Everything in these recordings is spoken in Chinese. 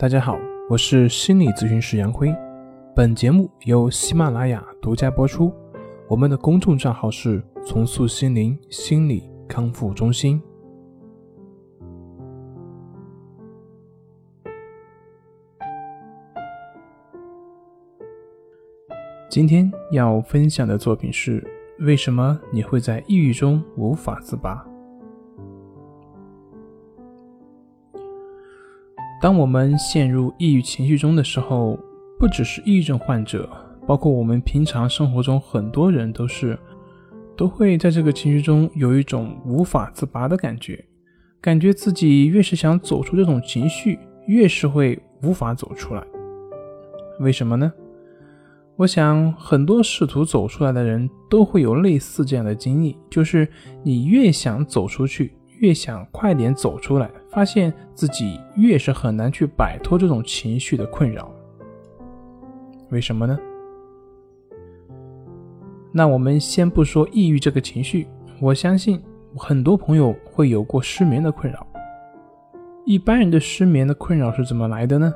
大家好，我是心理咨询师杨辉。本节目由喜马拉雅独家播出。我们的公众账号是“重塑心灵心理康复中心”。今天要分享的作品是：为什么你会在抑郁中无法自拔？当我们陷入抑郁情绪中的时候，不只是抑郁症患者，包括我们平常生活中很多人都是，都会在这个情绪中有一种无法自拔的感觉，感觉自己越是想走出这种情绪，越是会无法走出来。为什么呢？我想很多试图走出来的人都会有类似这样的经历，就是你越想走出去。越想快点走出来，发现自己越是很难去摆脱这种情绪的困扰。为什么呢？那我们先不说抑郁这个情绪，我相信很多朋友会有过失眠的困扰。一般人的失眠的困扰是怎么来的呢？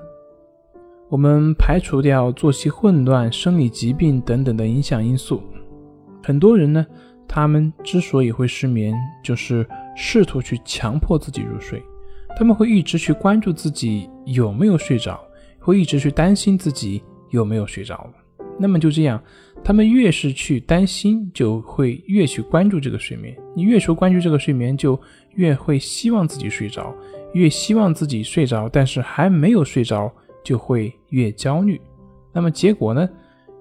我们排除掉作息混乱、生理疾病等等的影响因素，很多人呢，他们之所以会失眠，就是。试图去强迫自己入睡，他们会一直去关注自己有没有睡着，会一直去担心自己有没有睡着。那么就这样，他们越是去担心，就会越去关注这个睡眠。你越说关注这个睡眠，就越会希望自己睡着，越希望自己睡着，但是还没有睡着，就会越焦虑。那么结果呢？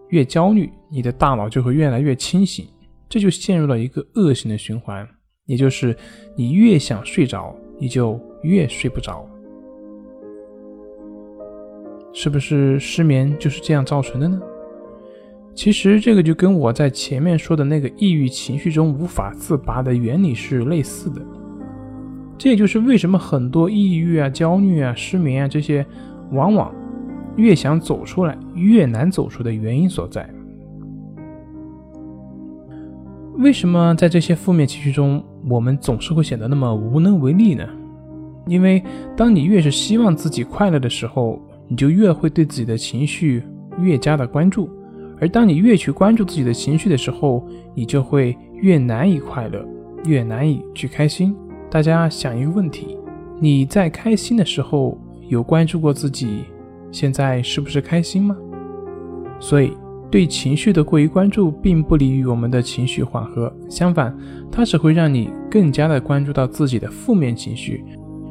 越焦虑，你的大脑就会越来越清醒，这就陷入了一个恶性的循环。也就是你越想睡着，你就越睡不着，是不是失眠就是这样造成的呢？其实这个就跟我在前面说的那个抑郁情绪中无法自拔的原理是类似的。这也就是为什么很多抑郁啊、焦虑啊、失眠啊这些，往往越想走出来越难走出的原因所在。为什么在这些负面情绪中，我们总是会显得那么无能为力呢？因为当你越是希望自己快乐的时候，你就越会对自己的情绪越加的关注；而当你越去关注自己的情绪的时候，你就会越难以快乐，越难以去开心。大家想一个问题：你在开心的时候有关注过自己现在是不是开心吗？所以。对情绪的过于关注，并不利于我们的情绪缓和。相反，它只会让你更加的关注到自己的负面情绪，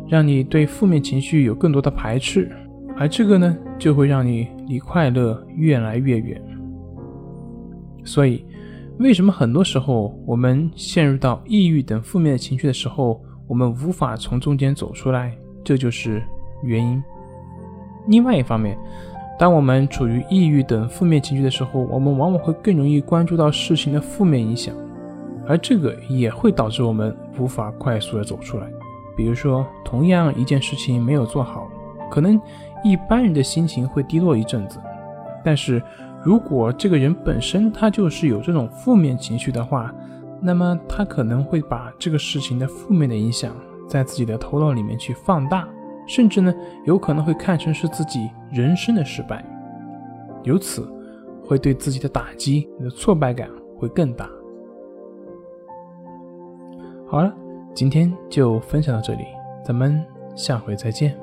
让你对负面情绪有更多的排斥，而这个呢，就会让你离快乐越来越远。所以，为什么很多时候我们陷入到抑郁等负面的情绪的时候，我们无法从中间走出来？这就是原因。另外一方面，当我们处于抑郁等负面情绪的时候，我们往往会更容易关注到事情的负面影响，而这个也会导致我们无法快速的走出来。比如说，同样一件事情没有做好，可能一般人的心情会低落一阵子，但是如果这个人本身他就是有这种负面情绪的话，那么他可能会把这个事情的负面的影响在自己的头脑里面去放大。甚至呢，有可能会看成是自己人生的失败，由此会对自己的打击、你的挫败感会更大。好了，今天就分享到这里，咱们下回再见。